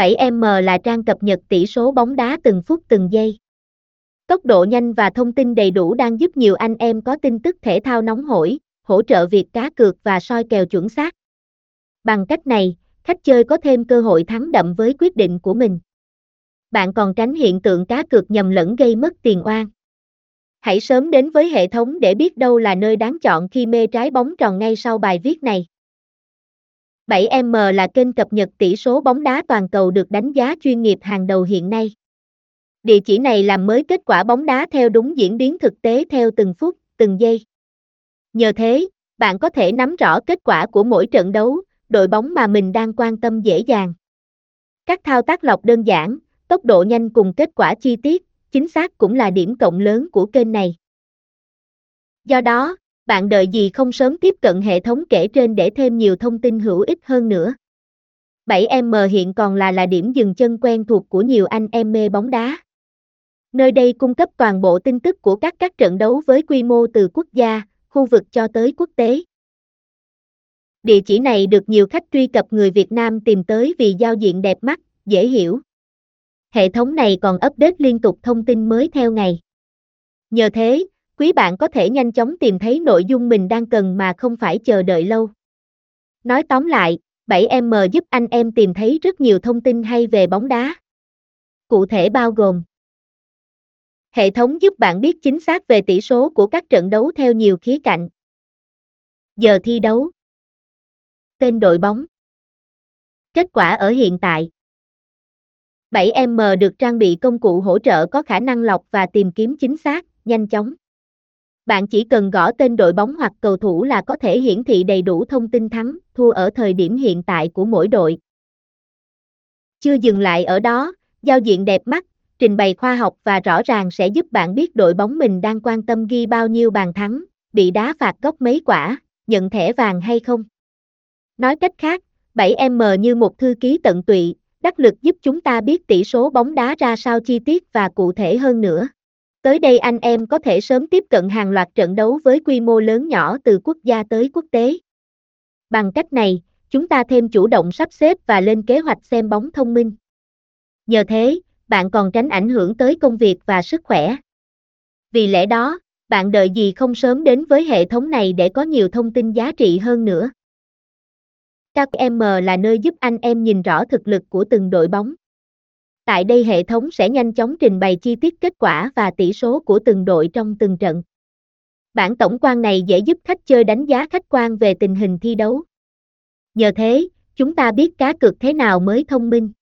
7M là trang cập nhật tỷ số bóng đá từng phút từng giây. Tốc độ nhanh và thông tin đầy đủ đang giúp nhiều anh em có tin tức thể thao nóng hổi, hỗ trợ việc cá cược và soi kèo chuẩn xác. Bằng cách này, khách chơi có thêm cơ hội thắng đậm với quyết định của mình. Bạn còn tránh hiện tượng cá cược nhầm lẫn gây mất tiền oan. Hãy sớm đến với hệ thống để biết đâu là nơi đáng chọn khi mê trái bóng tròn ngay sau bài viết này. 7M là kênh cập nhật tỷ số bóng đá toàn cầu được đánh giá chuyên nghiệp hàng đầu hiện nay. Địa chỉ này làm mới kết quả bóng đá theo đúng diễn biến thực tế theo từng phút, từng giây. Nhờ thế, bạn có thể nắm rõ kết quả của mỗi trận đấu, đội bóng mà mình đang quan tâm dễ dàng. Các thao tác lọc đơn giản, tốc độ nhanh cùng kết quả chi tiết, chính xác cũng là điểm cộng lớn của kênh này. Do đó, bạn đợi gì không sớm tiếp cận hệ thống kể trên để thêm nhiều thông tin hữu ích hơn nữa. 7M hiện còn là là điểm dừng chân quen thuộc của nhiều anh em mê bóng đá. Nơi đây cung cấp toàn bộ tin tức của các các trận đấu với quy mô từ quốc gia, khu vực cho tới quốc tế. Địa chỉ này được nhiều khách truy cập người Việt Nam tìm tới vì giao diện đẹp mắt, dễ hiểu. Hệ thống này còn update liên tục thông tin mới theo ngày. Nhờ thế, quý bạn có thể nhanh chóng tìm thấy nội dung mình đang cần mà không phải chờ đợi lâu. Nói tóm lại, 7M giúp anh em tìm thấy rất nhiều thông tin hay về bóng đá. Cụ thể bao gồm Hệ thống giúp bạn biết chính xác về tỷ số của các trận đấu theo nhiều khía cạnh. Giờ thi đấu Tên đội bóng Kết quả ở hiện tại 7M được trang bị công cụ hỗ trợ có khả năng lọc và tìm kiếm chính xác, nhanh chóng. Bạn chỉ cần gõ tên đội bóng hoặc cầu thủ là có thể hiển thị đầy đủ thông tin thắng, thua ở thời điểm hiện tại của mỗi đội. Chưa dừng lại ở đó, giao diện đẹp mắt, trình bày khoa học và rõ ràng sẽ giúp bạn biết đội bóng mình đang quan tâm ghi bao nhiêu bàn thắng, bị đá phạt góc mấy quả, nhận thẻ vàng hay không. Nói cách khác, 7M như một thư ký tận tụy, đắc lực giúp chúng ta biết tỷ số bóng đá ra sao chi tiết và cụ thể hơn nữa. Tới đây anh em có thể sớm tiếp cận hàng loạt trận đấu với quy mô lớn nhỏ từ quốc gia tới quốc tế. Bằng cách này, chúng ta thêm chủ động sắp xếp và lên kế hoạch xem bóng thông minh. Nhờ thế, bạn còn tránh ảnh hưởng tới công việc và sức khỏe. Vì lẽ đó, bạn đợi gì không sớm đến với hệ thống này để có nhiều thông tin giá trị hơn nữa. KM là nơi giúp anh em nhìn rõ thực lực của từng đội bóng. Tại đây hệ thống sẽ nhanh chóng trình bày chi tiết kết quả và tỷ số của từng đội trong từng trận. Bản tổng quan này dễ giúp khách chơi đánh giá khách quan về tình hình thi đấu. Nhờ thế, chúng ta biết cá cược thế nào mới thông minh.